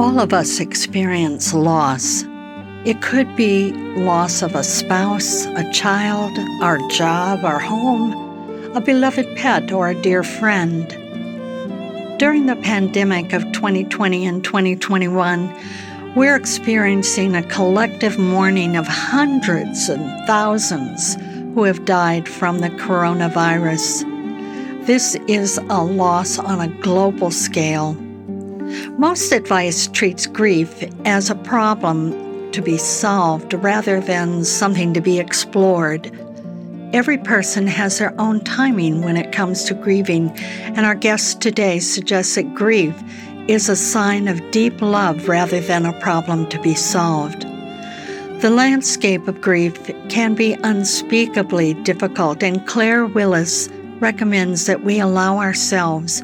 All of us experience loss. It could be loss of a spouse, a child, our job, our home, a beloved pet, or a dear friend. During the pandemic of 2020 and 2021, we're experiencing a collective mourning of hundreds and thousands who have died from the coronavirus. This is a loss on a global scale. Most advice treats grief as a problem to be solved rather than something to be explored. Every person has their own timing when it comes to grieving, and our guest today suggests that grief is a sign of deep love rather than a problem to be solved. The landscape of grief can be unspeakably difficult, and Claire Willis recommends that we allow ourselves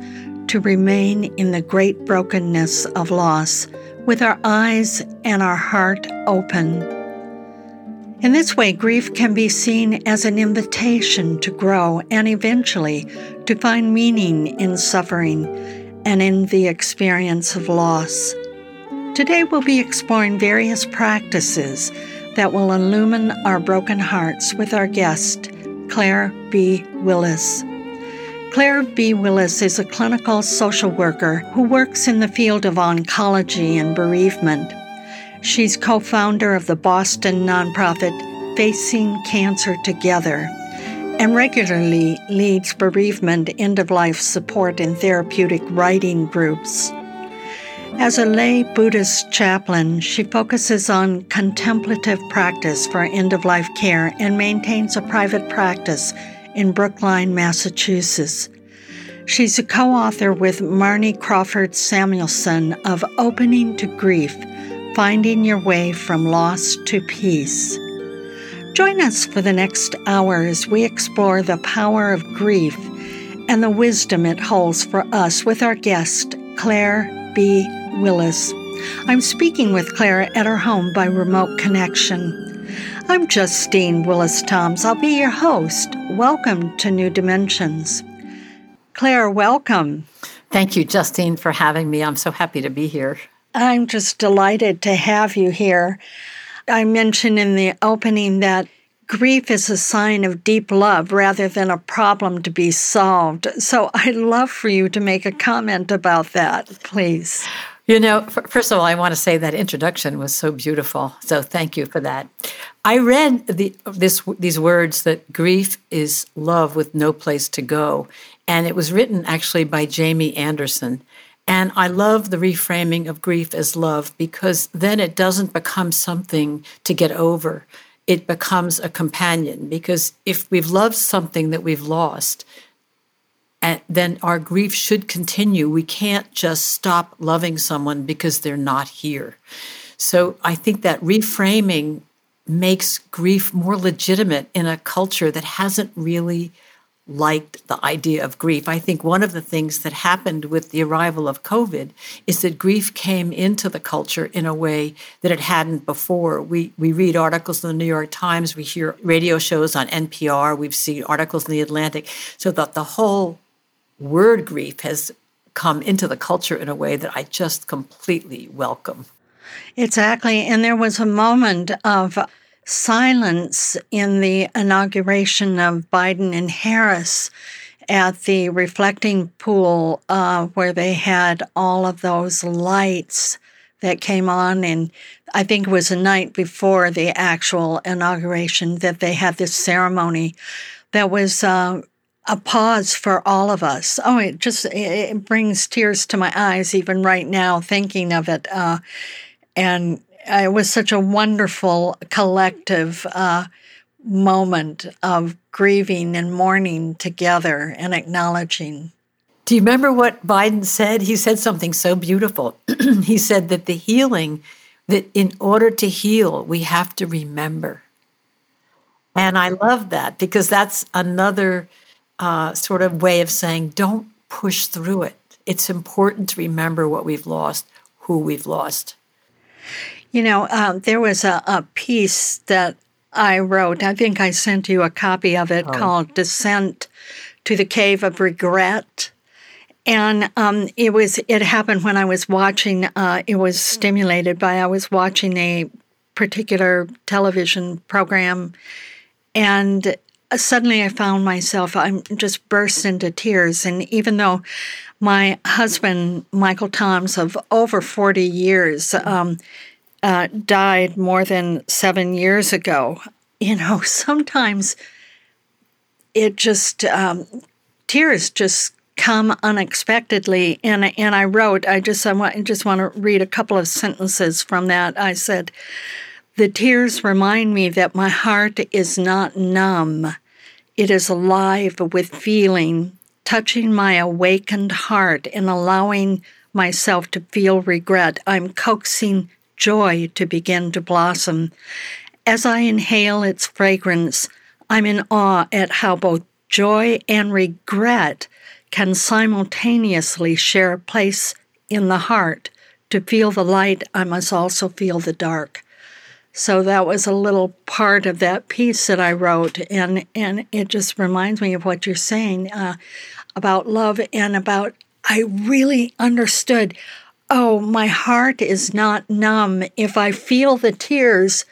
to remain in the great brokenness of loss with our eyes and our heart open. In this way, grief can be seen as an invitation to grow and eventually to find meaning in suffering and in the experience of loss. Today, we'll be exploring various practices that will illumine our broken hearts with our guest, Claire B. Willis. Claire B. Willis is a clinical social worker who works in the field of oncology and bereavement. She's co founder of the Boston nonprofit Facing Cancer Together and regularly leads bereavement end of life support and therapeutic writing groups. As a lay Buddhist chaplain, she focuses on contemplative practice for end of life care and maintains a private practice in Brookline, Massachusetts. She's a co author with Marnie Crawford Samuelson of Opening to Grief Finding Your Way from Loss to Peace. Join us for the next hour as we explore the power of grief and the wisdom it holds for us with our guest, Claire B. Willis. I'm speaking with Claire at her home by remote connection. I'm Justine Willis Toms. I'll be your host. Welcome to New Dimensions. Claire, welcome. Thank you, Justine, for having me. I'm so happy to be here. I'm just delighted to have you here. I mentioned in the opening that grief is a sign of deep love rather than a problem to be solved. So I'd love for you to make a comment about that, please. You know, first of all, I want to say that introduction was so beautiful. So thank you for that. I read the, this, these words that grief is love with no place to go. And it was written actually by Jamie Anderson. And I love the reframing of grief as love because then it doesn't become something to get over. It becomes a companion because if we've loved something that we've lost, and then our grief should continue. We can't just stop loving someone because they're not here. So I think that reframing makes grief more legitimate in a culture that hasn't really liked the idea of grief. I think one of the things that happened with the arrival of COVID is that grief came into the culture in a way that it hadn't before. We we read articles in the New York Times, we hear radio shows on NPR, we've seen articles in the Atlantic, so that the whole word grief has come into the culture in a way that I just completely welcome. Exactly. And there was a moment of silence in the inauguration of Biden and Harris at the reflecting pool uh, where they had all of those lights that came on and i think it was the night before the actual inauguration that they had this ceremony that was uh, a pause for all of us oh it just it brings tears to my eyes even right now thinking of it uh, and it was such a wonderful collective uh, moment of grieving and mourning together and acknowledging. Do you remember what Biden said? He said something so beautiful. he said that the healing, that in order to heal, we have to remember. And I love that because that's another uh, sort of way of saying don't push through it. It's important to remember what we've lost, who we've lost. You know, uh, there was a, a, piece that I wrote. I think I sent you a copy of it oh. called Descent to the Cave of Regret. And um, it was it happened when I was watching. Uh, it was stimulated by I was watching a particular television program, and suddenly I found myself I'm just burst into tears. And even though my husband Michael Toms of over forty years um, uh, died more than seven years ago, you know, sometimes it just, um, tears just come unexpectedly. And, and I wrote, I just, I, want, I just want to read a couple of sentences from that. I said, The tears remind me that my heart is not numb, it is alive with feeling, touching my awakened heart and allowing myself to feel regret. I'm coaxing joy to begin to blossom. As I inhale its fragrance, I'm in awe at how both joy and regret can simultaneously share a place in the heart. To feel the light, I must also feel the dark. So that was a little part of that piece that I wrote, and and it just reminds me of what you're saying uh, about love and about. I really understood oh, my heart is not numb. If I feel the tears,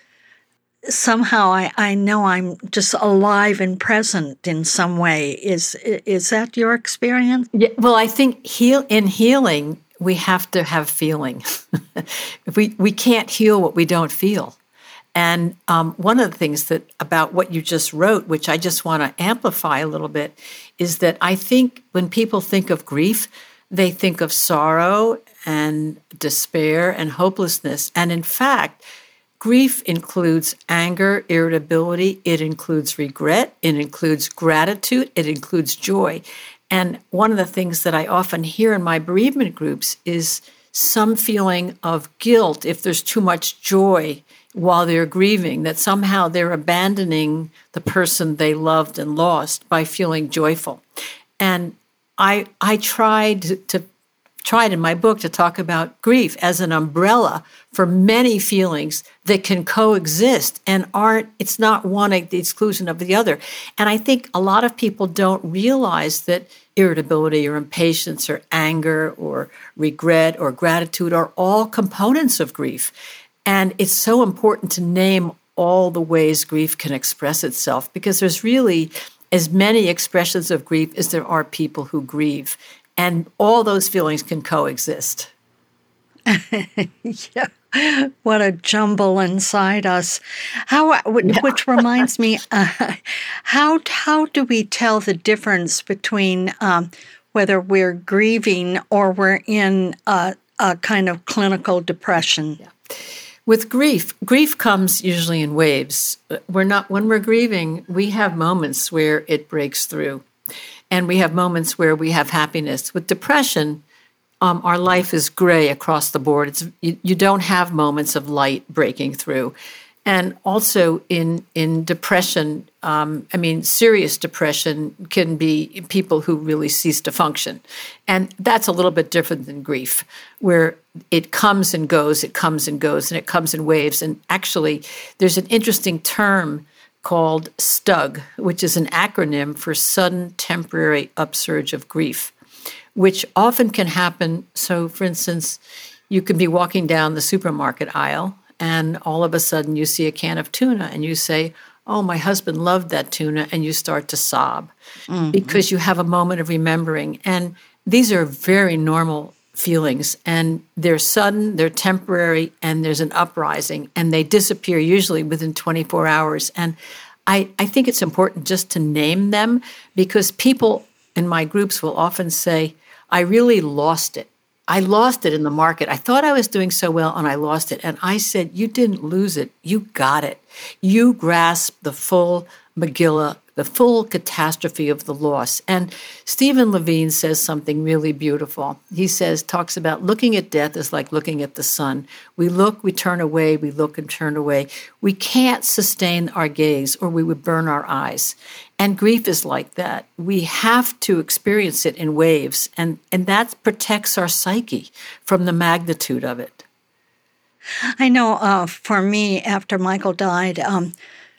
somehow I, I know I'm just alive and present in some way. Is is that your experience? Yeah, well, I think heal in healing we have to have feeling. we we can't heal what we don't feel. And um, one of the things that about what you just wrote, which I just want to amplify a little bit, is that I think when people think of grief, they think of sorrow and despair and hopelessness. And in fact, grief includes anger, irritability, it includes regret, it includes gratitude, it includes joy. And one of the things that I often hear in my bereavement groups is some feeling of guilt if there's too much joy while they're grieving, that somehow they're abandoning the person they loved and lost by feeling joyful. And I I tried to tried in my book to talk about grief as an umbrella for many feelings that can coexist and aren't it's not one at the exclusion of the other and i think a lot of people don't realize that irritability or impatience or anger or regret or gratitude are all components of grief and it's so important to name all the ways grief can express itself because there's really as many expressions of grief as there are people who grieve. And all those feelings can coexist. yeah. What a jumble inside us. How, which reminds me, uh, how how do we tell the difference between um, whether we're grieving or we're in a, a kind of clinical depression? Yeah. With grief, grief comes usually in waves. We're not when we're grieving, we have moments where it breaks through. And we have moments where we have happiness. With depression, um, our life is gray across the board. It's you, you don't have moments of light breaking through and also in in depression um, i mean serious depression can be people who really cease to function. And that's a little bit different than grief where it comes and goes it comes and goes and it comes in waves. And actually there's an interesting term called stug which is an acronym for sudden temporary upsurge of grief which often can happen. So for instance you can be walking down the supermarket aisle and all of a sudden you see a can of tuna and you say, Oh, my husband loved that tuna, and you start to sob mm-hmm. because you have a moment of remembering. And these are very normal feelings, and they're sudden, they're temporary, and there's an uprising, and they disappear usually within 24 hours. And I, I think it's important just to name them because people in my groups will often say, I really lost it. I lost it in the market. I thought I was doing so well and I lost it. And I said, You didn't lose it. You got it. You grasped the full Megillah the full catastrophe of the loss. And Stephen Levine says something really beautiful. He says, talks about looking at death is like looking at the sun. We look, we turn away, we look and turn away. We can't sustain our gaze or we would burn our eyes. And grief is like that. We have to experience it in waves, and, and that protects our psyche from the magnitude of it. I know uh, for me, after Michael died, um,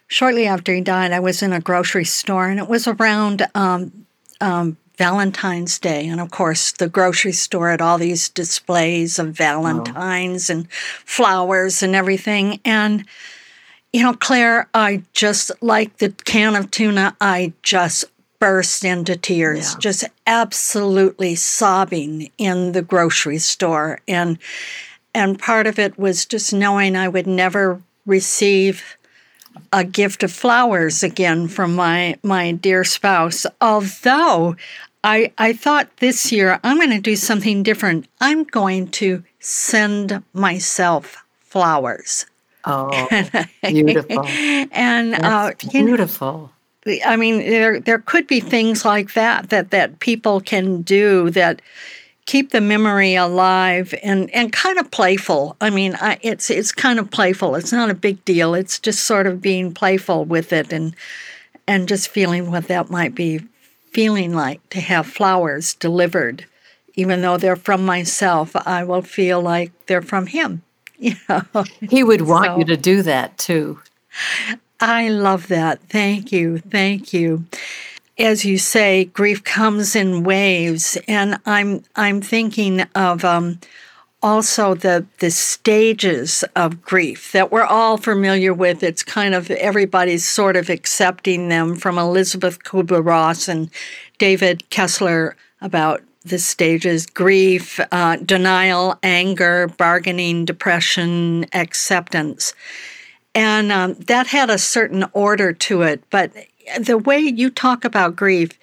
shortly after he died, I was in a grocery store, and it was around um, um, Valentine's Day. And of course, the grocery store had all these displays of Valentines oh. and flowers and everything. And, you know, Claire, I just, like the can of tuna, I just burst into tears, yeah. just absolutely sobbing in the grocery store. And, and part of it was just knowing I would never receive a gift of flowers again from my my dear spouse. Although I I thought this year I'm going to do something different. I'm going to send myself flowers. Oh, beautiful! and That's uh, beautiful. Know, I mean, there there could be things like that that that people can do that keep the memory alive and, and kind of playful. I mean, I, it's it's kind of playful. It's not a big deal. It's just sort of being playful with it and and just feeling what that might be feeling like to have flowers delivered. Even though they're from myself, I will feel like they're from him. You know? He would want so, you to do that too. I love that. Thank you. Thank you as you say, grief comes in waves, and I'm I'm thinking of um, also the the stages of grief that we're all familiar with. It's kind of everybody's sort of accepting them from Elisabeth Kubler Ross and David Kessler about the stages grief, uh, denial, anger, bargaining, depression, acceptance. And um, that had a certain order to it. But the way you talk about grief,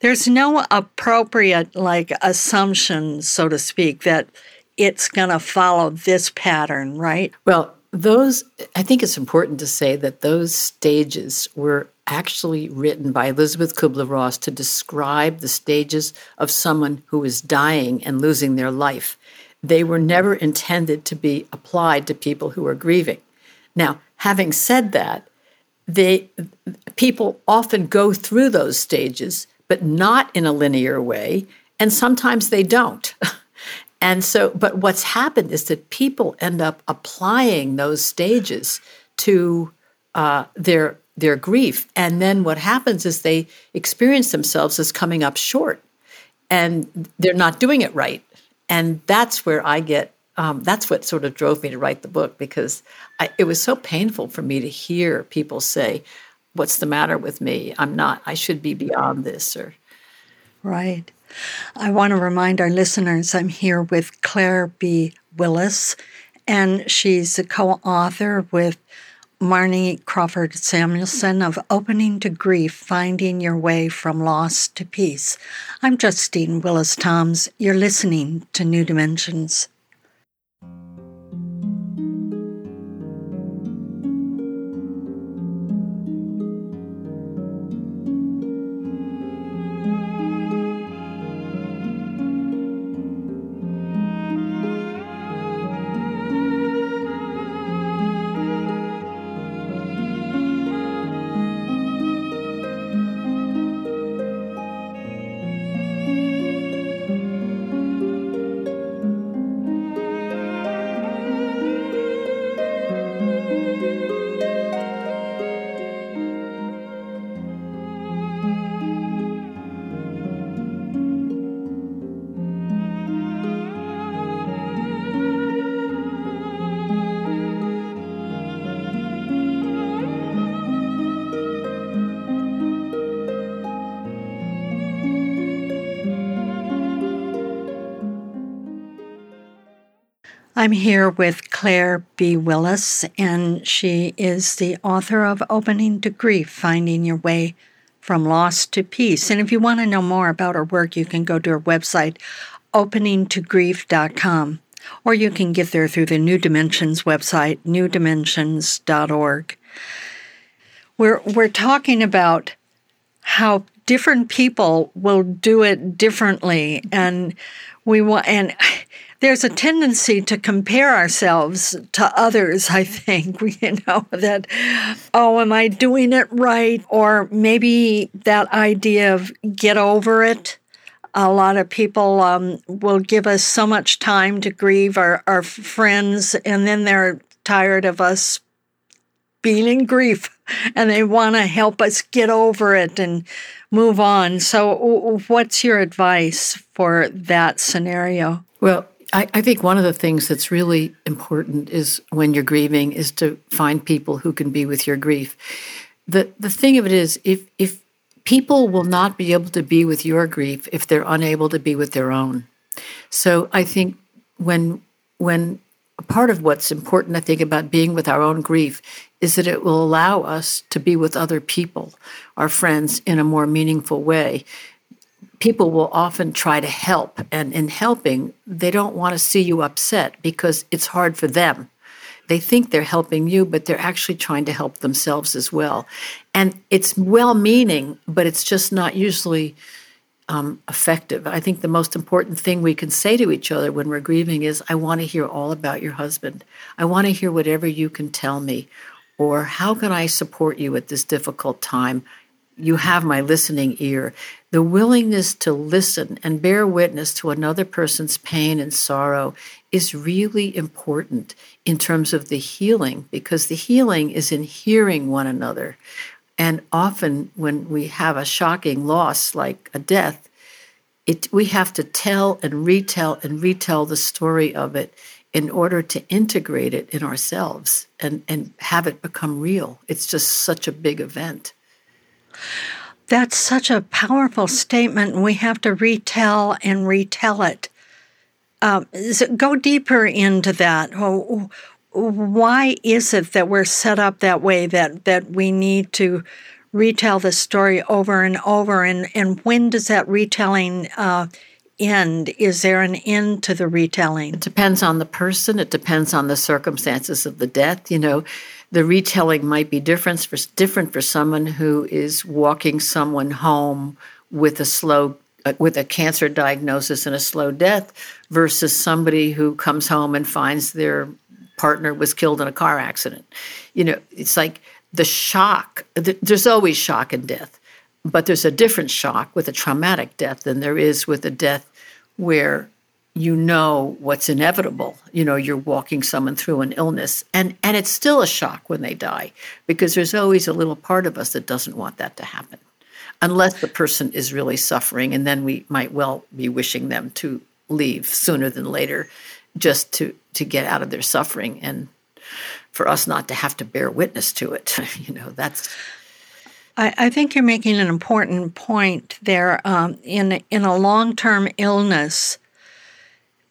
there's no appropriate like assumption, so to speak, that it's going to follow this pattern, right? Well, those, I think it's important to say that those stages were actually written by Elisabeth Kubler Ross to describe the stages of someone who is dying and losing their life. They were never intended to be applied to people who are grieving. Now, having said that, they people often go through those stages, but not in a linear way, and sometimes they don't. and so, but what's happened is that people end up applying those stages to uh, their their grief, and then what happens is they experience themselves as coming up short, and they're not doing it right, and that's where I get um, that's what sort of drove me to write the book because I, it was so painful for me to hear people say, "What's the matter with me? I'm not. I should be beyond this." Or right. I want to remind our listeners I'm here with Claire B. Willis, and she's a co-author with Marnie Crawford Samuelson of Opening to Grief Finding Your Way from Loss to Peace. I'm Justine Willis Toms. You're listening to New Dimensions. I'm here with Claire B. Willis, and she is the author of Opening to Grief Finding Your Way from Loss to Peace. And if you want to know more about her work, you can go to her website, openingtogrief.com, or you can get there through the New Dimensions website, newdimensions.org. We're, we're talking about how different people will do it differently, and we want and there's a tendency to compare ourselves to others, I think, you know, that, oh, am I doing it right? Or maybe that idea of get over it. A lot of people um, will give us so much time to grieve our, our friends, and then they're tired of us being in grief and they want to help us get over it and move on. So, what's your advice for that scenario? Well, I, I, think one of the things that's really important is when you're grieving is to find people who can be with your grief. The the thing of it is if if people will not be able to be with your grief if they're unable to be with their own. So I think when when part of what's important I think about being with our own grief is that it will allow us to be with other people, our friends in a more meaningful way people will often try to help. And in helping, they don't want to see you upset because it's hard for them. They think they're helping you, but they're actually trying to help themselves as well. And it's well meaning, but it's just not usually um, effective. I think the most important thing we can say to each other when we're grieving is, I want to hear all about your husband. I want to hear whatever you can tell me. Or how can I support you at this difficult time? You have my listening ear the willingness to listen and bear witness to another person's pain and sorrow is really important in terms of the healing because the healing is in hearing one another. And often, when we have a shocking loss like a death, it, we have to tell and retell and retell the story of it in order to integrate it in ourselves and, and have it become real. It's just such a big event. That's such a powerful statement. We have to retell and retell it. Uh, go deeper into that. Why is it that we're set up that way? That that we need to retell the story over and over, and and when does that retelling uh, end? Is there an end to the retelling? It depends on the person. It depends on the circumstances of the death. You know, the retelling might be different for different for someone who is walking someone home with a slow uh, with a cancer diagnosis and a slow death versus somebody who comes home and finds their partner was killed in a car accident. You know, it's like the shock. There's always shock in death, but there's a different shock with a traumatic death than there is with a death where you know what's inevitable. You know, you're walking someone through an illness, and and it's still a shock when they die because there's always a little part of us that doesn't want that to happen, unless the person is really suffering, and then we might well be wishing them to leave sooner than later, just to to get out of their suffering and for us not to have to bear witness to it. you know, that's. I, I think you're making an important point there. Um, in in a long term illness,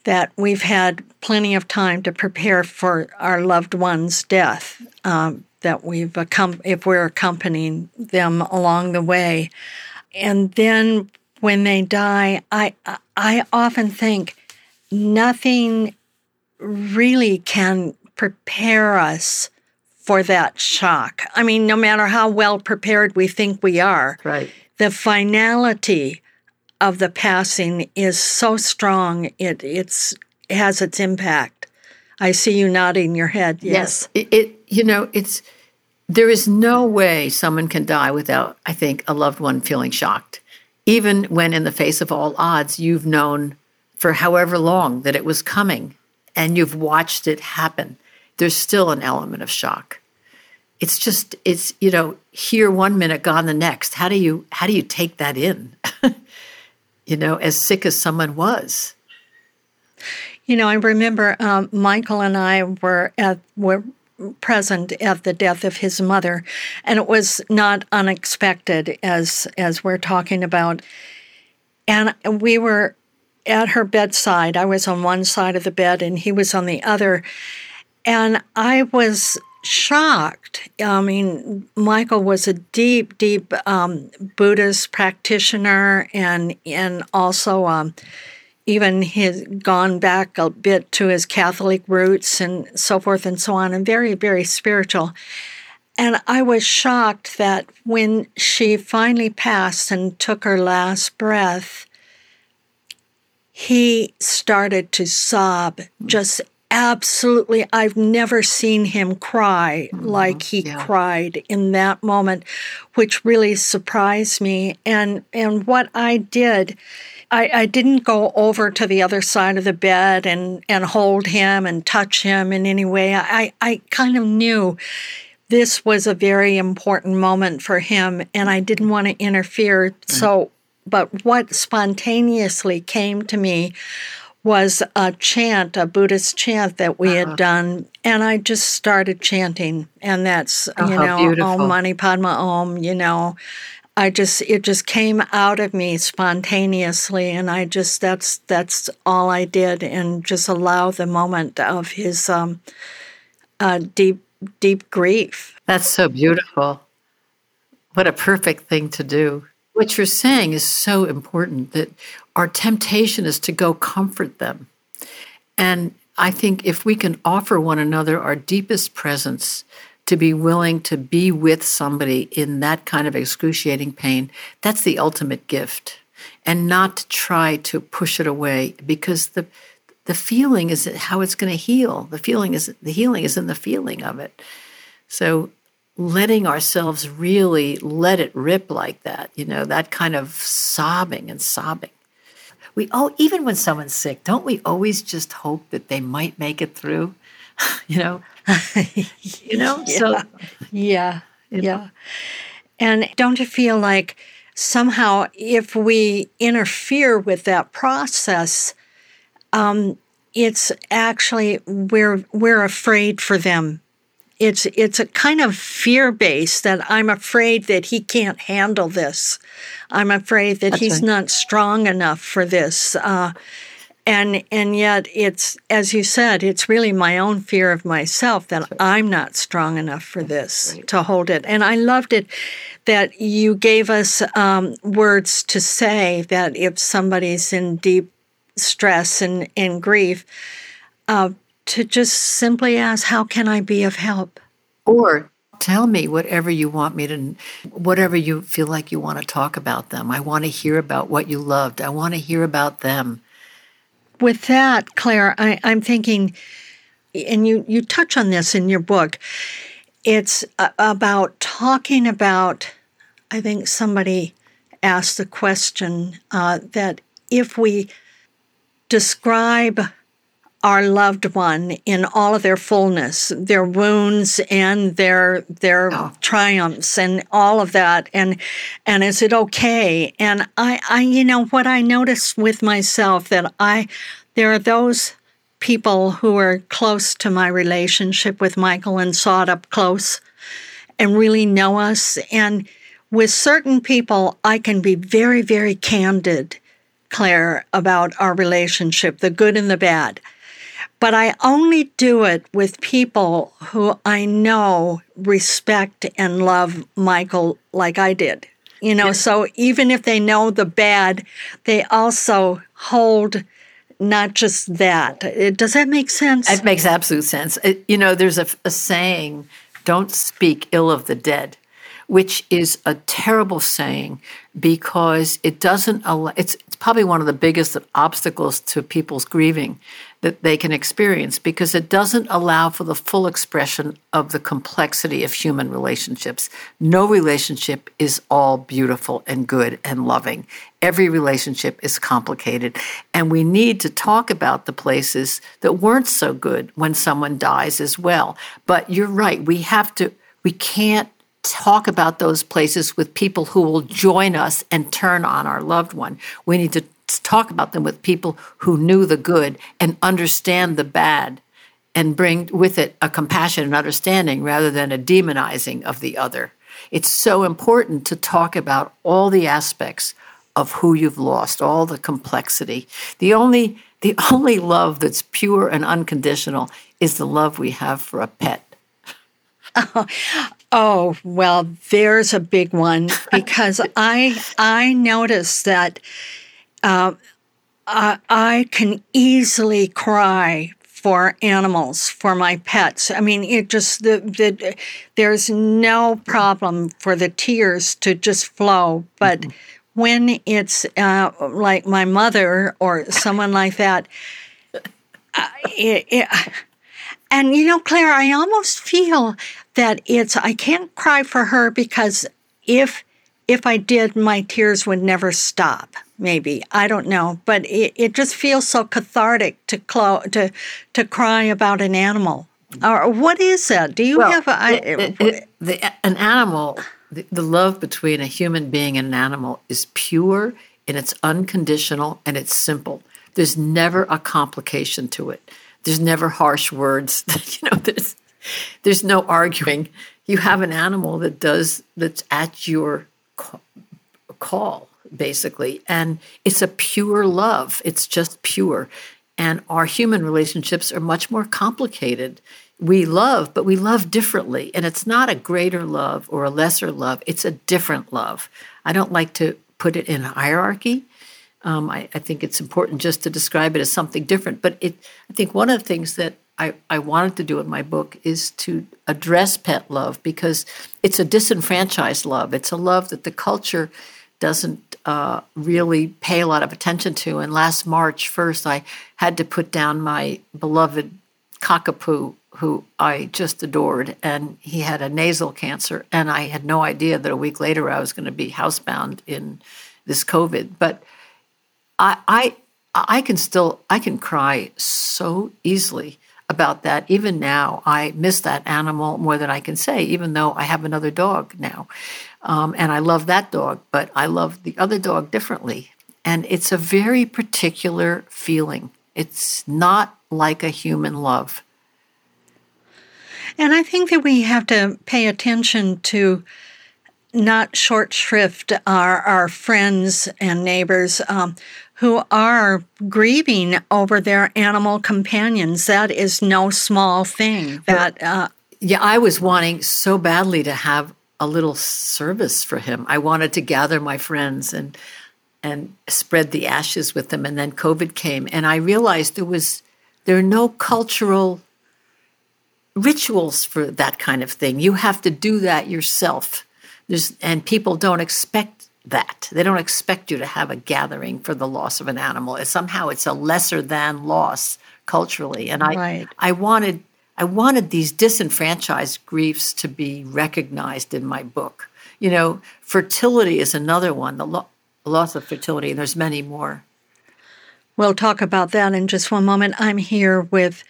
that we've had plenty of time to prepare for our loved one's death. Um, that we've accom- if we're accompanying them along the way, and then when they die, I I often think nothing really can prepare us for that shock. I mean, no matter how well prepared we think we are, right. the finality of the passing is so strong. It it's it has its impact. I see you nodding your head. Yes, yes. It, it, you know it's there is no way someone can die without I think a loved one feeling shocked, even when in the face of all odds you've known for however long that it was coming and you've watched it happen. There's still an element of shock. It's just it's you know here one minute gone the next. How do you how do you take that in? you know, as sick as someone was. You know, I remember um, Michael and I were at were present at the death of his mother, and it was not unexpected as as we're talking about. And we were at her bedside. I was on one side of the bed and he was on the other. And I was shocked. I mean, Michael was a deep, deep um, Buddhist practitioner and, and also um, even has gone back a bit to his Catholic roots and so forth and so on, and very, very spiritual. And I was shocked that when she finally passed and took her last breath, he started to sob just absolutely i've never seen him cry mm-hmm. like he yeah. cried in that moment which really surprised me and and what i did I, I didn't go over to the other side of the bed and, and hold him and touch him in any way. I, I kind of knew this was a very important moment for him and I didn't want to interfere. Mm-hmm. So, but what spontaneously came to me was a chant, a Buddhist chant that we uh-huh. had done, and I just started chanting, and that's oh, you know, beautiful. Om Mani Padme Om, you know, I just it just came out of me spontaneously and I just that's that's all I did and just allow the moment of his um, uh, deep deep grief. That's so beautiful. What a perfect thing to do. What you're saying is so important that our temptation is to go comfort them. And I think if we can offer one another our deepest presence, to be willing to be with somebody in that kind of excruciating pain, that's the ultimate gift. And not to try to push it away because the the feeling is how it's going to heal. The feeling is the healing is in the feeling of it. So letting ourselves really let it rip like that, you know, that kind of sobbing and sobbing. We oh even when someone's sick, don't we always just hope that they might make it through? you know, you know, yeah. so yeah, you know. yeah. And don't you feel like somehow if we interfere with that process, um, it's actually we're we're afraid for them. It's it's a kind of fear based that I'm afraid that he can't handle this. I'm afraid that That's he's right. not strong enough for this. Uh, and and yet it's as you said it's really my own fear of myself that i'm not strong enough for this to hold it and i loved it that you gave us um, words to say that if somebody's in deep stress and, and grief uh, to just simply ask how can i be of help? Or tell me whatever you want me to whatever you feel like you want to talk about them. I want to hear about what you loved. I want to hear about them. With that, Claire, I, am thinking, and you, you touch on this in your book, it's about talking about, I think somebody asked the question uh, that if we describe our loved one in all of their fullness, their wounds and their their oh. triumphs and all of that and and is it okay? And I I you know what I noticed with myself that I there are those people who are close to my relationship with Michael and saw it up close and really know us and with certain people I can be very very candid Claire about our relationship, the good and the bad. But I only do it with people who I know respect and love Michael like I did. You know, so even if they know the bad, they also hold not just that. Does that make sense? It makes absolute sense. It, you know, there's a, a saying, don't speak ill of the dead which is a terrible saying because it doesn't allow, it's, it's probably one of the biggest obstacles to people's grieving that they can experience because it doesn't allow for the full expression of the complexity of human relationships. No relationship is all beautiful and good and loving. Every relationship is complicated. And we need to talk about the places that weren't so good when someone dies as well. But you're right, we have to, we can't talk about those places with people who will join us and turn on our loved one. We need to talk about them with people who knew the good and understand the bad and bring with it a compassion and understanding rather than a demonizing of the other. It's so important to talk about all the aspects of who you've lost, all the complexity. The only the only love that's pure and unconditional is the love we have for a pet. Oh, oh well, there's a big one because I I noticed that uh, I, I can easily cry for animals, for my pets. I mean, it just the, the there's no problem for the tears to just flow, but mm-hmm. when it's uh, like my mother or someone like that, uh, it, it, and you know, Claire, I almost feel that it's I can't cry for her because if if I did, my tears would never stop. Maybe I don't know, but it, it just feels so cathartic to clo- to to cry about an animal. Or what is that? Do you well, have a, it, it, the, an animal? The, the love between a human being and an animal is pure and it's unconditional and it's simple. There's never a complication to it. There's never harsh words. you know, there's there's no arguing. You have an animal that does that's at your call basically. And it's a pure love. It's just pure. And our human relationships are much more complicated. We love but we love differently. And it's not a greater love or a lesser love. It's a different love. I don't like to put it in a hierarchy um, I, I, think it's important just to describe it as something different but it i think one of the things that I, I wanted to do in my book is to address pet love because it's a disenfranchised love. It's a love that the culture doesn't uh, really pay a lot of attention to. And last March 1st, I had to put down my beloved cockapoo, who I just adored, and he had a nasal cancer. And I had no idea that a week later I was going to be housebound in this COVID. But I, I, I can still I can cry so easily about that. Even now, I miss that animal more than I can say, even though I have another dog now. Um, and I love that dog, but I love the other dog differently. And it's a very particular feeling. It's not like a human love. And I think that we have to pay attention to not short shrift our, our friends and neighbors um, who are grieving over their animal companions. That is no small thing. That uh, yeah, I was wanting so badly to have a little service for him. I wanted to gather my friends and and spread the ashes with them. And then COVID came, and I realized there was there are no cultural rituals for that kind of thing. You have to do that yourself. There's, and people don't expect that. They don't expect you to have a gathering for the loss of an animal. It's, somehow it's a lesser than loss culturally. And I right. I wanted I wanted these disenfranchised griefs to be recognized in my book. You know, fertility is another one, the lo- loss of fertility, and there's many more. We'll talk about that in just one moment. I'm here with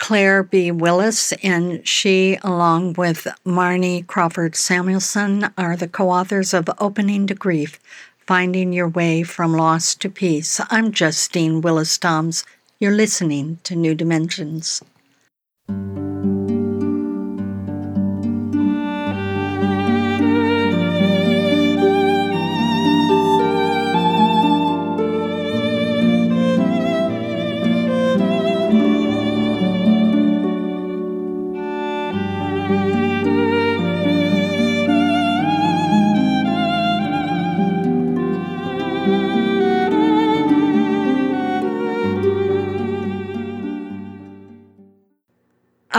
Claire B. Willis, and she, along with Marnie Crawford Samuelson, are the co authors of Opening to Grief Finding Your Way from Loss to Peace. I'm Justine Willis Toms. You're listening to New Dimensions.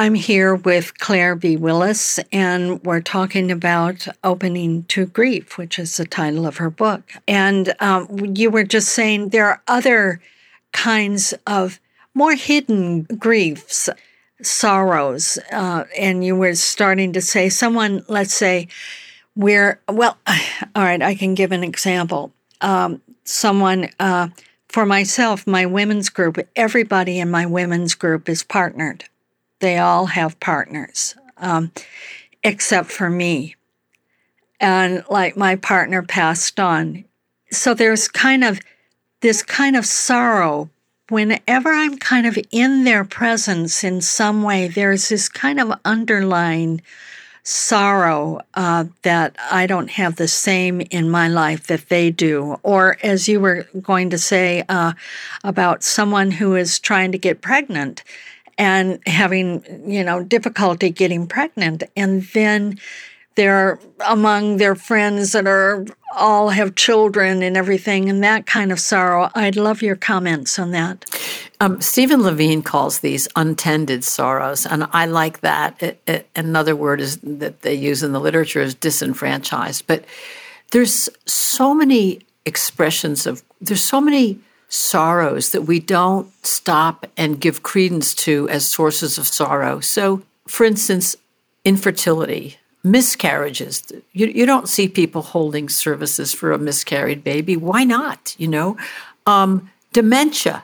I'm here with Claire B. Willis, and we're talking about Opening to Grief, which is the title of her book. And um, you were just saying there are other kinds of more hidden griefs, sorrows. Uh, and you were starting to say, someone, let's say, we're, well, all right, I can give an example. Um, someone, uh, for myself, my women's group, everybody in my women's group is partnered. They all have partners, um, except for me. And like my partner passed on. So there's kind of this kind of sorrow. Whenever I'm kind of in their presence in some way, there's this kind of underlying sorrow uh, that I don't have the same in my life that they do. Or, as you were going to say uh, about someone who is trying to get pregnant and having, you know, difficulty getting pregnant. And then they're among their friends that are all have children and everything and that kind of sorrow. I'd love your comments on that. Um, Stephen Levine calls these untended sorrows, and I like that. It, it, another word is that they use in the literature is disenfranchised. But there's so many expressions of there's so many sorrows that we don't stop and give credence to as sources of sorrow. So, for instance, infertility miscarriages. You, you don't see people holding services for a miscarried baby. Why not? You know, um, dementia,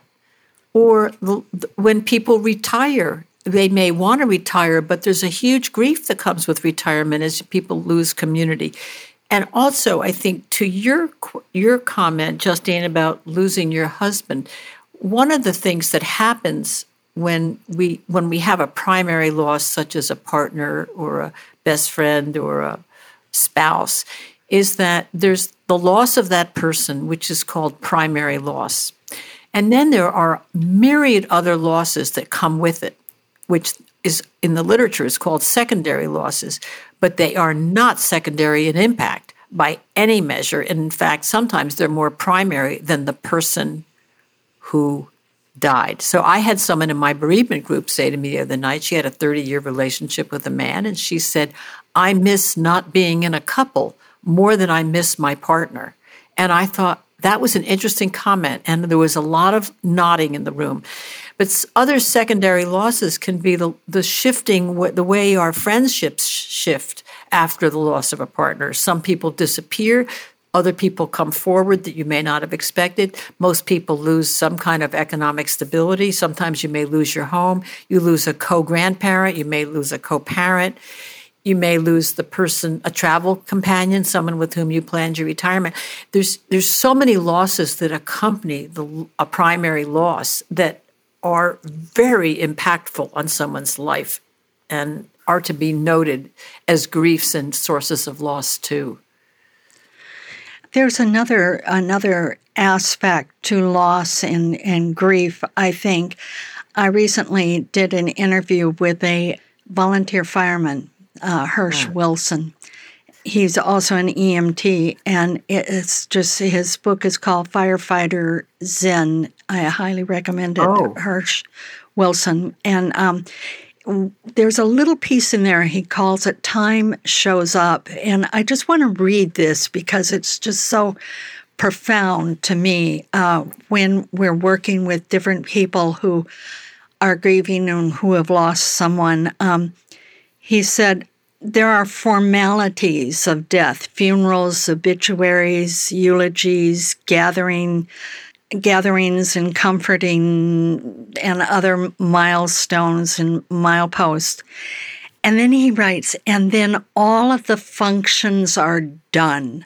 or the, when people retire, they may want to retire, but there's a huge grief that comes with retirement as people lose community. And also, I think to your your comment, Justine, about losing your husband, one of the things that happens when we when we have a primary loss, such as a partner or a best friend or a spouse is that there's the loss of that person, which is called primary loss. And then there are myriad other losses that come with it, which is in the literature is called secondary losses, but they are not secondary in impact by any measure. And in fact, sometimes they're more primary than the person who died. So I had someone in my bereavement group say to me the other night, she had a 30 year relationship with a man, and she said, I miss not being in a couple more than I miss my partner. And I thought that was an interesting comment, and there was a lot of nodding in the room. But other secondary losses can be the, the shifting, the way our friendships shift after the loss of a partner. Some people disappear, other people come forward that you may not have expected. Most people lose some kind of economic stability. Sometimes you may lose your home. You lose a co grandparent. You may lose a co parent. You may lose the person, a travel companion, someone with whom you planned your retirement. There's there's so many losses that accompany the, a primary loss that are very impactful on someone's life and are to be noted as griefs and sources of loss too. There's another another aspect to loss and, and grief, I think. I recently did an interview with a volunteer fireman, uh, Hirsch oh. Wilson. He's also an EMT, and it's just his book is called Firefighter Zen. I highly recommend it, oh. Hirsch Wilson. And um, there's a little piece in there. He calls it Time Shows Up. And I just want to read this because it's just so profound to me uh, when we're working with different people who are grieving and who have lost someone. Um, he said, there are formalities of death funerals, obituaries, eulogies, gathering gatherings and comforting and other milestones and mileposts. And then he writes, and then all of the functions are done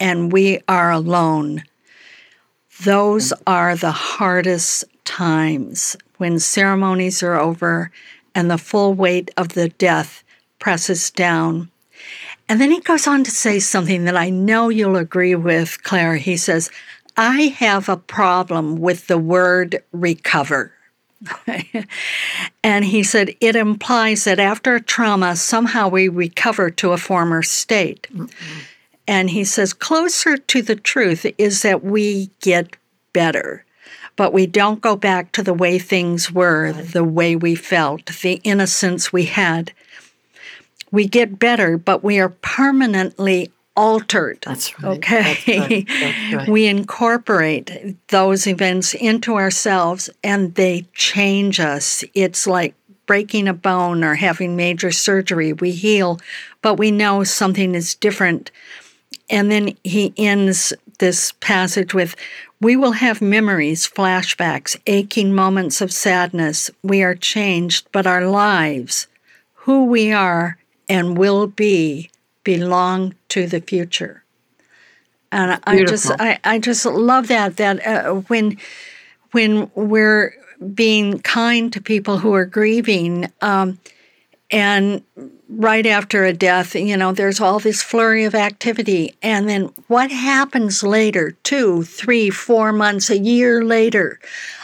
and we are alone. Those mm-hmm. are the hardest times when ceremonies are over and the full weight of the death presses down. And then he goes on to say something that I know you'll agree with, Claire. He says, I have a problem with the word recover. and he said it implies that after a trauma, somehow we recover to a former state. Mm-hmm. And he says closer to the truth is that we get better, but we don't go back to the way things were, the way we felt, the innocence we had. We get better, but we are permanently altered. That's right. Okay. That's right. That's right. we incorporate those events into ourselves and they change us. It's like breaking a bone or having major surgery. We heal, but we know something is different. And then he ends this passage with We will have memories, flashbacks, aching moments of sadness. We are changed, but our lives, who we are and will be, belong to the future. And I just I, I just love that that uh, when when we're being kind to people who are grieving, um, and right after a death, you know, there's all this flurry of activity. And then what happens later, two, three, four months, a year later?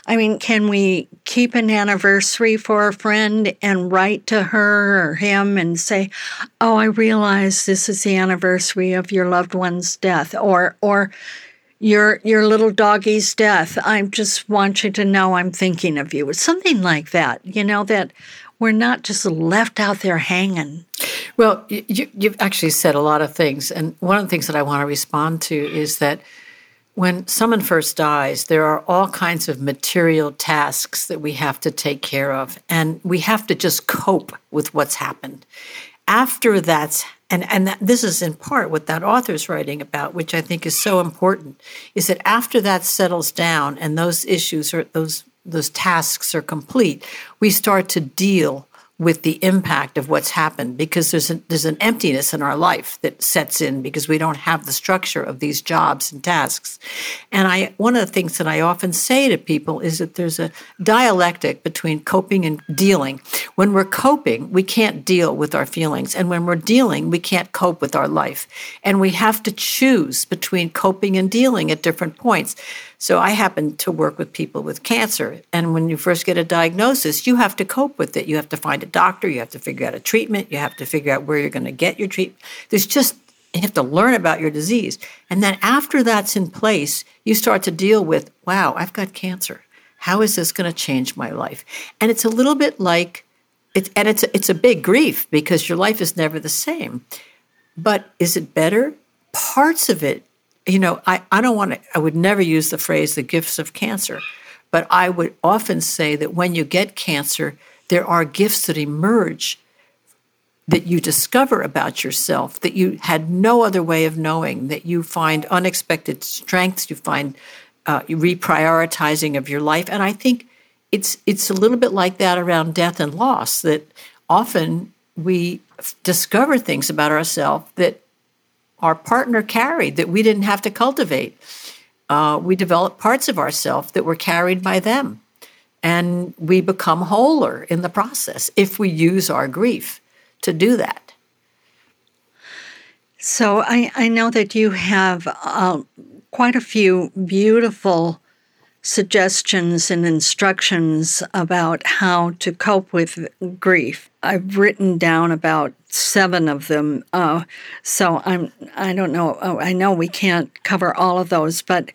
I mean, can we keep an anniversary for a friend and write to her or him and say, "Oh, I realize this is the anniversary of your loved one's death," or or your your little doggy's death. I just want you to know I'm thinking of you. Something like that. You know that we're not just left out there hanging. Well, you, have actually said a lot of things. And one of the things that I want to respond to is that when someone first dies, there are all kinds of material tasks that we have to take care of. And we have to just cope with what's happened. After that's and and that, this is in part what that author's writing about, which I think is so important, is that after that settles down and those issues or those those tasks are complete, we start to deal with the impact of what's happened because there's an, there's an emptiness in our life that sets in because we don't have the structure of these jobs and tasks. And I one of the things that I often say to people is that there's a dialectic between coping and dealing. When we're coping, we can't deal with our feelings, and when we're dealing, we can't cope with our life. And we have to choose between coping and dealing at different points. So I happen to work with people with cancer. And when you first get a diagnosis, you have to cope with it. You have to find a doctor, you have to figure out a treatment, you have to figure out where you're going to get your treatment. There's just, you have to learn about your disease. And then after that's in place, you start to deal with, wow, I've got cancer. How is this going to change my life? And it's a little bit like, it's, and it's a, it's a big grief because your life is never the same. But is it better? Parts of it you know, I, I don't want to, I would never use the phrase the gifts of cancer, but I would often say that when you get cancer, there are gifts that emerge that you discover about yourself that you had no other way of knowing, that you find unexpected strengths, you find uh, reprioritizing of your life. And I think it's, it's a little bit like that around death and loss, that often we discover things about ourselves that our partner carried that we didn't have to cultivate. Uh, we develop parts of ourselves that were carried by them. And we become wholer in the process if we use our grief to do that. So I, I know that you have uh, quite a few beautiful suggestions and instructions about how to cope with grief. I've written down about seven of them, uh, so I'm I don't know. Oh, I know we can't cover all of those, but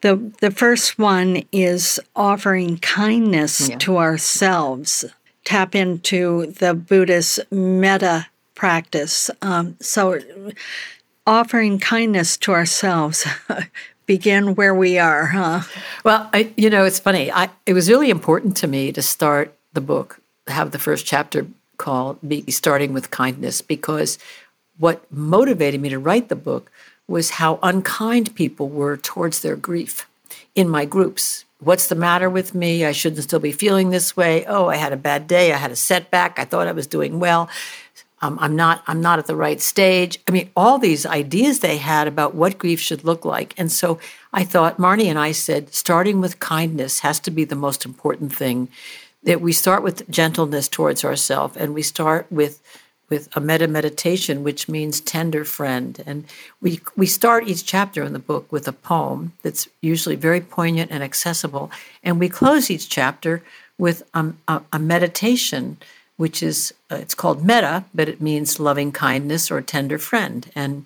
the the first one is offering kindness yeah. to ourselves. Tap into the Buddhist metta practice. Um, so offering kindness to ourselves begin where we are, huh? Well, I, you know, it's funny. I, it was really important to me to start the book, have the first chapter called be starting with kindness, because what motivated me to write the book was how unkind people were towards their grief in my groups. What's the matter with me? I shouldn't still be feeling this way. Oh, I had a bad day. I had a setback. I thought I was doing well um, I'm not I'm not at the right stage. I mean, all these ideas they had about what grief should look like, and so I thought Marnie and I said starting with kindness has to be the most important thing. That we start with gentleness towards ourselves, and we start with with a metta meditation, which means tender friend. And we we start each chapter in the book with a poem that's usually very poignant and accessible, and we close each chapter with a, a, a meditation which is uh, it's called metta, but it means loving kindness or tender friend. And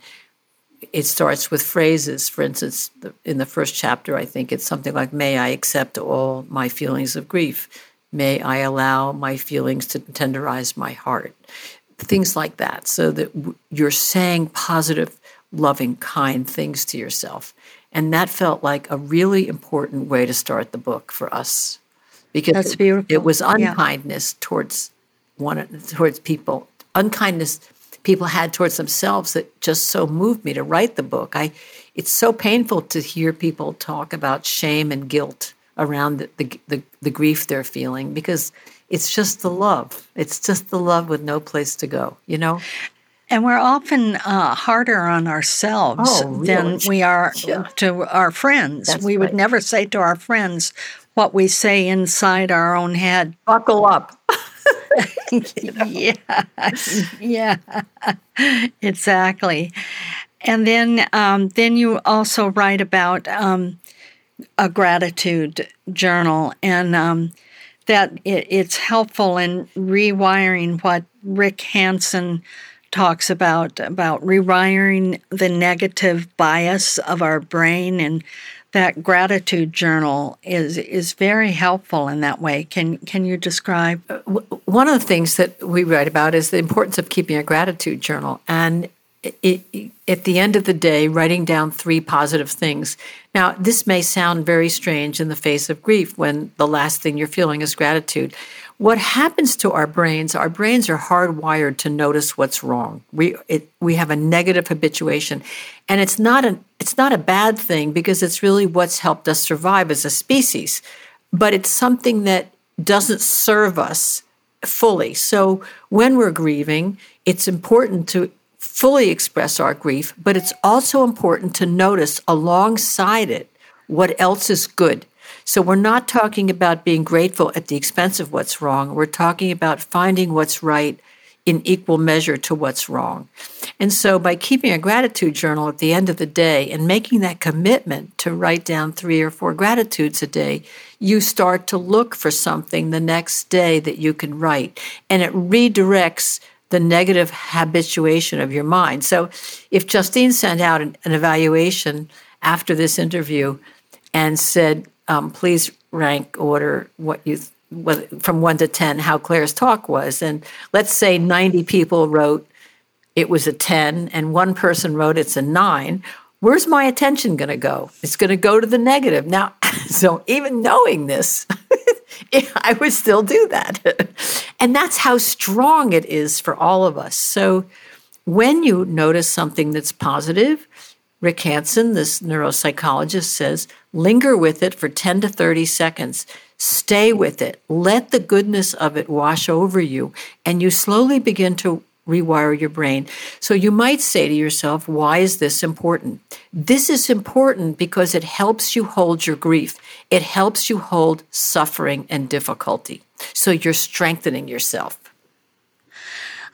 it starts with phrases. For instance, in the first chapter, I think it's something like, May I accept all my feelings of grief. May I allow my feelings to tenderize my heart. Things like that, so that you're saying positive, loving, kind things to yourself. And that felt like a really important way to start the book for us because beautiful. it was unkindness yeah. towards one towards people, unkindness people had towards themselves that just so moved me to write the book. I, it's so painful to hear people talk about shame and guilt around the, the, the, the grief they're feeling because it's just the love. It's just the love with no place to go, you know? And we're often uh, harder on ourselves oh, really? than we are yeah. to our friends. That's we right. would never say to our friends what we say inside our own head. Buckle up. you know? Yeah, yeah, exactly. And then, um, then you also write about um, a gratitude journal, and um, that it, it's helpful in rewiring what Rick Hanson talks about about rewiring the negative bias of our brain and that gratitude journal is is very helpful in that way. Can can you describe? Uh, one of the things that we write about is the importance of keeping a gratitude journal, and it, it, at the end of the day, writing down three positive things. Now, this may sound very strange in the face of grief when the last thing you're feeling is gratitude. What happens to our brains? Our brains are hardwired to notice what's wrong. We it, we have a negative habituation, and it's not an it's not a bad thing because it's really what's helped us survive as a species. But it's something that doesn't serve us fully. So when we're grieving, it's important to fully express our grief, but it's also important to notice alongside it what else is good. So we're not talking about being grateful at the expense of what's wrong. We're talking about finding what's right in equal measure to what's wrong. And so by keeping a gratitude journal at the end of the day and making that commitment to write down three or four gratitudes a day, you start to look for something the next day that you can write. And it redirects the negative habituation of your mind. So if Justine sent out an, an evaluation after this interview and said, um, please rank order what you what, from one to 10 how Claire's talk was. And let's say 90 people wrote it was a 10 and one person wrote it's a nine. Where's my attention going to go? It's going to go to the negative. Now, so even knowing this, I would still do that. and that's how strong it is for all of us. So when you notice something that's positive, Rick Hanson, this neuropsychologist, says linger with it for 10 to 30 seconds. Stay with it. Let the goodness of it wash over you, and you slowly begin to rewire your brain. So you might say to yourself, why is this important? This is important because it helps you hold your grief. It helps you hold suffering and difficulty. So you're strengthening yourself.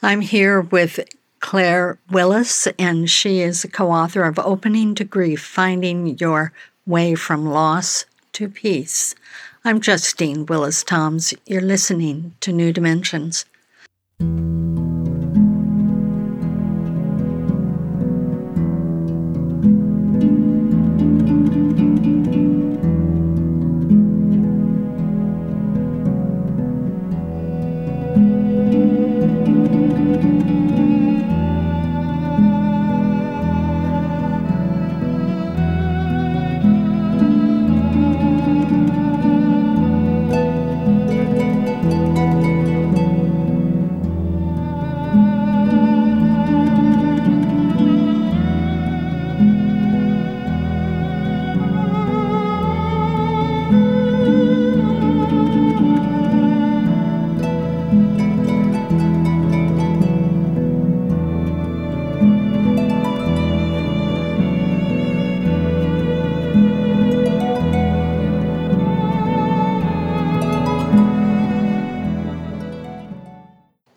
I'm here with Claire Willis, and she is a co author of Opening to Grief Finding Your Way from Loss to Peace. I'm Justine Willis Toms. You're listening to New Dimensions.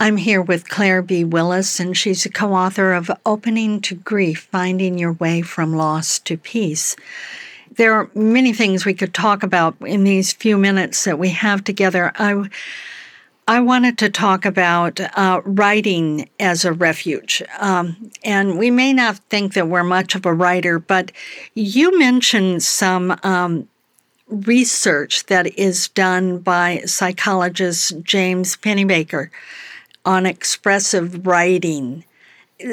I'm here with Claire B. Willis, and she's a co author of Opening to Grief Finding Your Way from Loss to Peace. There are many things we could talk about in these few minutes that we have together. I, I wanted to talk about uh, writing as a refuge. Um, and we may not think that we're much of a writer, but you mentioned some um, research that is done by psychologist James Pennebaker on expressive writing.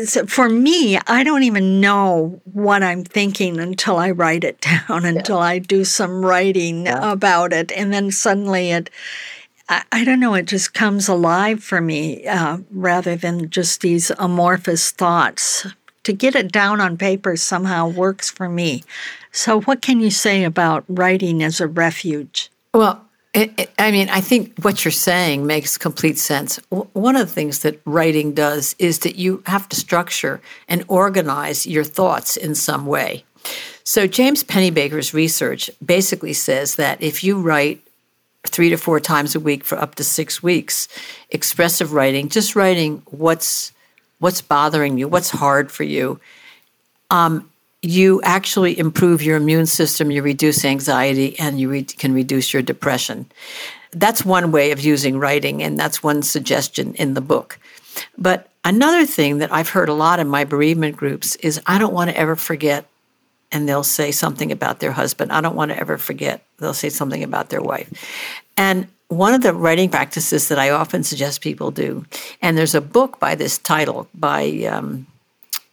So for me, I don't even know what I'm thinking until I write it down, until I do some writing yeah. about it. And then suddenly it, I, I, don't know, it just comes alive for me uh, rather than just these amorphous thoughts. To get it down on paper somehow works for me. So, what can you say about writing as a refuge? Well, I mean, I think what you're saying makes complete sense. One of the things that writing does is that you have to structure and organize your thoughts in some way. So, James Pennebaker's research basically says that if you write three to four times a week for up to six weeks. Expressive writing, just writing what's what's bothering you, what's hard for you. Um, you actually improve your immune system, you reduce anxiety, and you re- can reduce your depression. That's one way of using writing, and that's one suggestion in the book. But another thing that I've heard a lot in my bereavement groups is I don't want to ever forget and they'll say something about their husband. I don't want to ever forget. They'll say something about their wife. And one of the writing practices that I often suggest people do, and there's a book by this title by, um,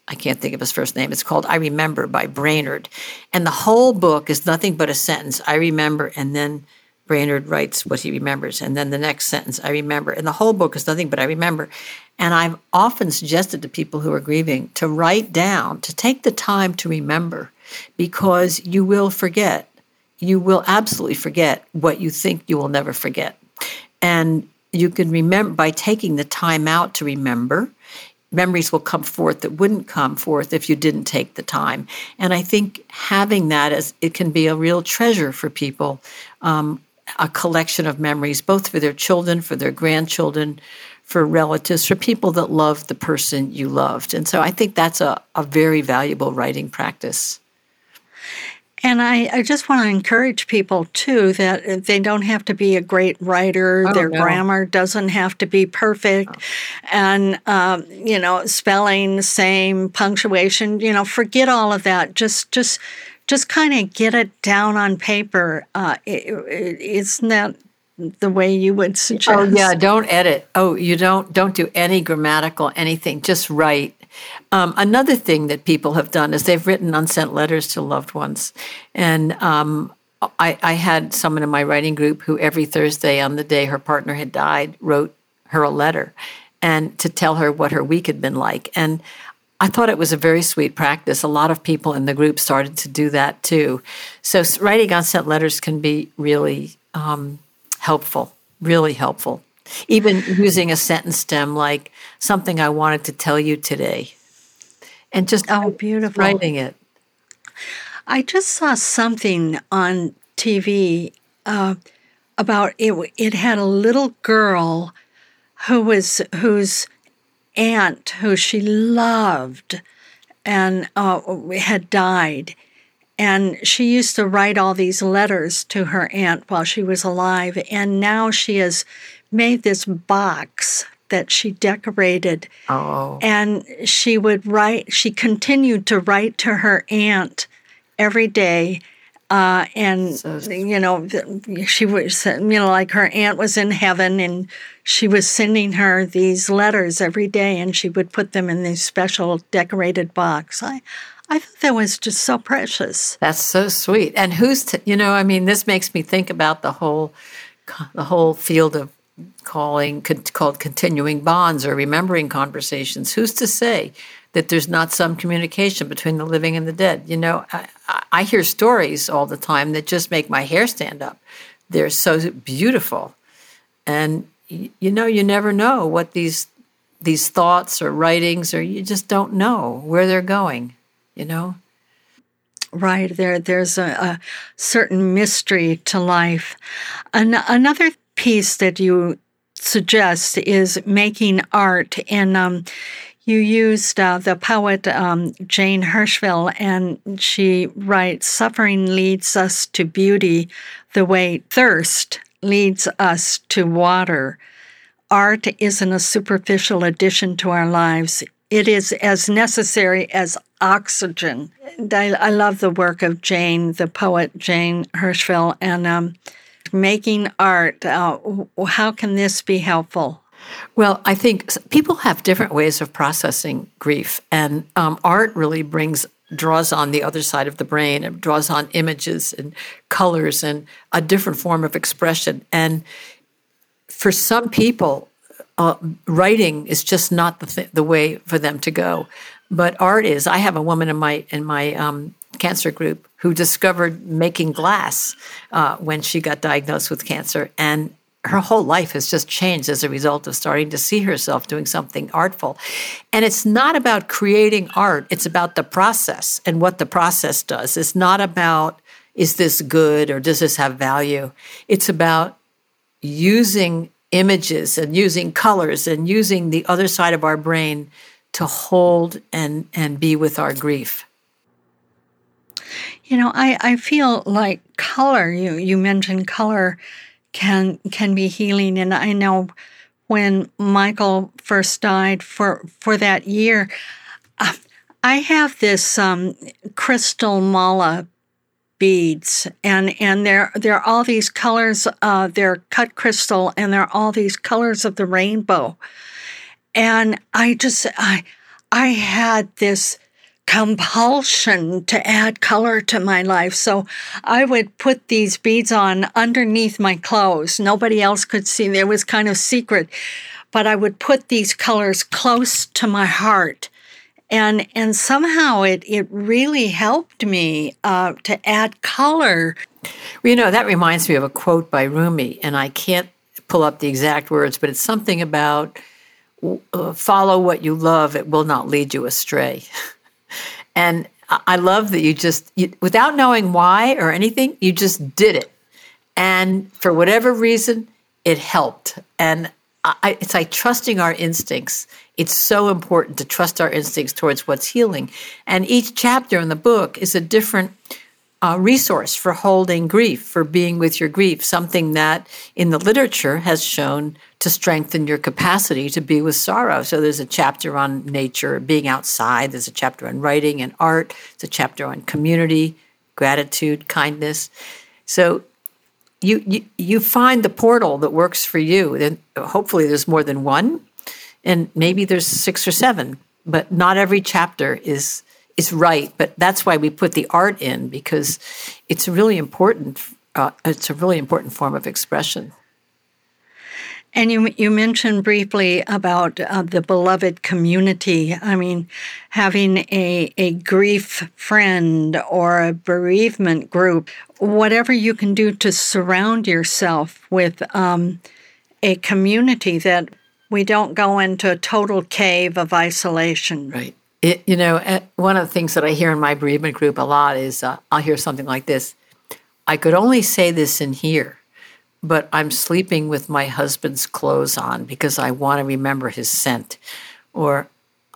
I can't think of his first name. It's called I Remember by Brainard. And the whole book is nothing but a sentence I remember, and then Brainard writes what he remembers. And then the next sentence, I remember. And the whole book is nothing but I remember. And I've often suggested to people who are grieving to write down, to take the time to remember because you will forget. You will absolutely forget what you think you will never forget. And you can remember by taking the time out to remember. Memories will come forth that wouldn't come forth if you didn't take the time. And I think having that as it can be a real treasure for people, um, a collection of memories, both for their children, for their grandchildren, for relatives, for people that love the person you loved. And so I think that's a, a very valuable writing practice. And I, I, just want to encourage people too that they don't have to be a great writer. Oh, Their no. grammar doesn't have to be perfect. Oh. And, um, you know, spelling, same, punctuation, you know, forget all of that. Just, just, just kind of get it down on paper. Uh, it, it, isn't that the way you would suggest? Oh yeah, don't edit. Oh, you don't don't do any grammatical anything. Just write. Um, another thing that people have done is they've written unsent letters to loved ones, and um, I, I had someone in my writing group who every Thursday on the day her partner had died wrote her a letter, and to tell her what her week had been like, and. I thought it was a very sweet practice. A lot of people in the group started to do that too. So, writing unsent letters can be really um, helpful, really helpful. Even using a sentence stem like something I wanted to tell you today. And just oh, beautiful. writing it. I just saw something on TV uh, about it. It had a little girl who was whose aunt, who she loved, and uh, had died. And she used to write all these letters to her aunt while she was alive. And now she has made this box that she decorated. Oh. And she would write, she continued to write to her aunt every day. Uh, and, So- you know, she was, you know, like her aunt was in heaven and she was sending her these letters every day and she would put them in this special decorated box. I, I thought that was just so precious. That's so sweet. And who's to, you know, I mean, this makes me think about the whole the whole field of calling called continuing bonds or remembering conversations. Who's to say that there's not some communication between the living and the dead? You know, I, I- hear stories all the time that just make my hair stand up. They're so beautiful, and you know, you never know what these these thoughts or writings, or you just don't know where they're going. You know. Right there, there's a, a certain mystery to life. An- another piece that you suggest is making art, and um, you used uh, the poet um, Jane Hirshfield, and she writes, "Suffering leads us to beauty, the way thirst leads us to water." Art isn't a superficial addition to our lives. It is as necessary as oxygen. I, I love the work of Jane, the poet Jane Hirshfield, and um, making art. Uh, how can this be helpful? Well, I think people have different ways of processing grief, and um, art really brings draws on the other side of the brain. It draws on images and colors and a different form of expression. And for some people, uh, writing is just not the th- the way for them to go, but art is. I have a woman in my in my um, cancer group who discovered making glass uh, when she got diagnosed with cancer, and her whole life has just changed as a result of starting to see herself doing something artful. And it's not about creating art; it's about the process and what the process does. It's not about is this good or does this have value. It's about using images and using colors and using the other side of our brain to hold and and be with our grief. You know, I, I feel like color, you, you mentioned color can can be healing. And I know when Michael first died for for that year, I have this um, crystal mala beads, and and there there are all these colors. Uh, they're cut crystal, and there are all these colors of the rainbow. And I just I I had this compulsion to add color to my life. So I would put these beads on underneath my clothes. Nobody else could see. It was kind of secret. But I would put these colors close to my heart. And, and somehow it, it really helped me uh, to add color. Well, you know, that reminds me of a quote by Rumi, and I can't pull up the exact words, but it's something about uh, follow what you love, it will not lead you astray. And I love that you just, you, without knowing why or anything, you just did it. And for whatever reason, it helped. And I, it's like trusting our instincts. It's so important to trust our instincts towards what's healing. And each chapter in the book is a different uh, resource for holding grief, for being with your grief, something that in the literature has shown to strengthen your capacity to be with sorrow. So there's a chapter on nature, being outside, there's a chapter on writing and art, there's a chapter on community, gratitude, kindness. So you, you, you find the portal that works for you. Then hopefully there's more than one, and maybe there's six or seven, but not every chapter is is right. But that's why we put the art in because it's really important. Uh, it's a really important form of expression. And you you mentioned briefly about uh, the beloved community. I mean, having a a grief friend or a bereavement group, whatever you can do to surround yourself with um, a community that we don't go into a total cave of isolation. Right. It, you know, eh, one of the things that I hear in my bereavement group a lot is uh, I'll hear something like this I could only say this in here, but I'm sleeping with my husband's clothes on because I want to remember his scent. Or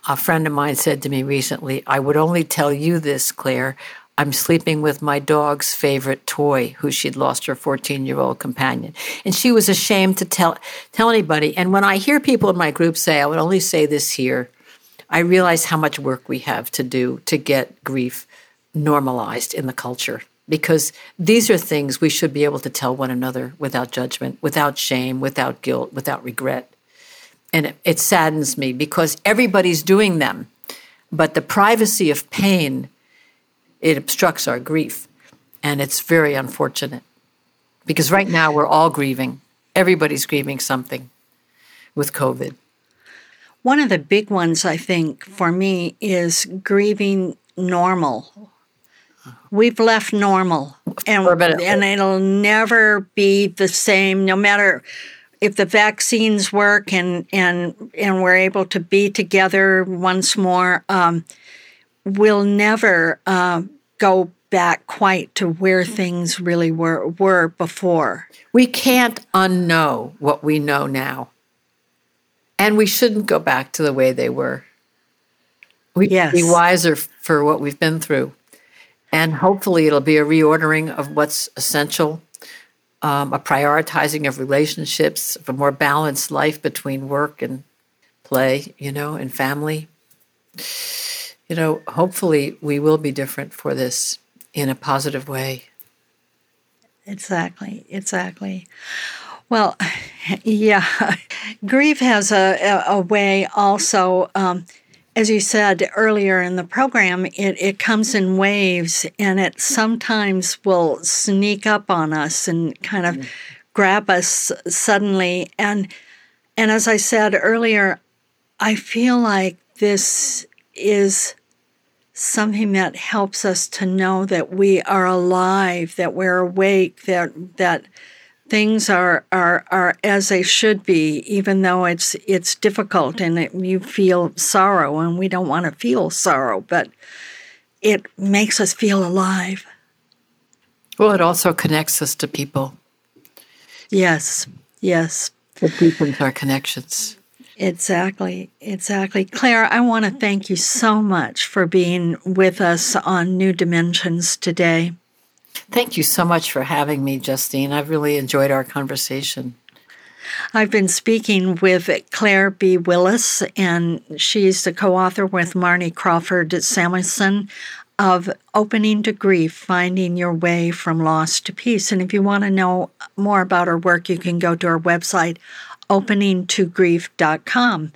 a friend of mine said to me recently, I would only tell you this, Claire. I'm sleeping with my dog's favorite toy, who she'd lost her 14 year old companion. And she was ashamed to tell, tell anybody. And when I hear people in my group say, I would only say this here, I realize how much work we have to do to get grief normalized in the culture because these are things we should be able to tell one another without judgment, without shame, without guilt, without regret. And it, it saddens me because everybody's doing them, but the privacy of pain it obstructs our grief, and it's very unfortunate because right now we're all grieving. Everybody's grieving something with COVID. One of the big ones, I think, for me is grieving normal. We've left normal, and, and it'll never be the same, no matter if the vaccines work and and and we're able to be together once more. Um, we'll never uh, go back quite to where things really were were before. We can't unknow what we know now. And we shouldn't go back to the way they were. We yes. be wiser for what we've been through. And hopefully it'll be a reordering of what's essential, um, a prioritizing of relationships, of a more balanced life between work and play, you know, and family. You know, hopefully we will be different for this in a positive way. Exactly, exactly. Well, yeah, grief has a, a way also, um, as you said earlier in the program, it, it comes in waves and it sometimes will sneak up on us and kind of mm. grab us suddenly. And, and as I said earlier, I feel like this is something that helps us to know that we are alive, that we're awake, that that things are are are as they should be, even though it's it's difficult and it, you feel sorrow, and we don't want to feel sorrow, but it makes us feel alive. Well, it also connects us to people. Yes, Yes. It deepens our connections. Exactly, exactly. Claire, I want to thank you so much for being with us on New Dimensions today. Thank you so much for having me, Justine. I've really enjoyed our conversation. I've been speaking with Claire B. Willis, and she's the co author with Marnie Crawford Samuelson of Opening to Grief Finding Your Way from Loss to Peace. And if you want to know more about her work, you can go to her website, openingtogrief.com.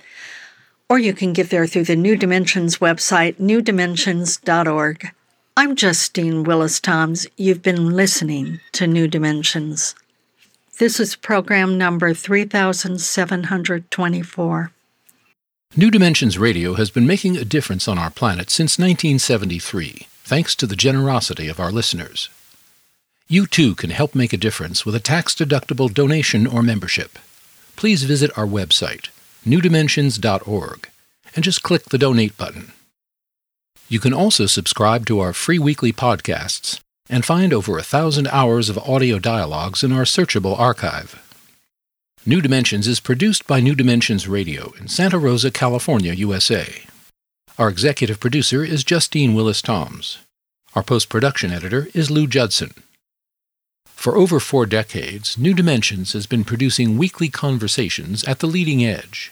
Or you can get there through the New Dimensions website, newdimensions.org. I'm Justine Willis Toms. You've been listening to New Dimensions. This is program number 3724. New Dimensions Radio has been making a difference on our planet since 1973, thanks to the generosity of our listeners. You too can help make a difference with a tax deductible donation or membership. Please visit our website, newdimensions.org, and just click the donate button. You can also subscribe to our free weekly podcasts and find over a thousand hours of audio dialogues in our searchable archive. New Dimensions is produced by New Dimensions Radio in Santa Rosa, California, USA. Our executive producer is Justine Willis Toms. Our post production editor is Lou Judson. For over four decades, New Dimensions has been producing weekly conversations at the leading edge.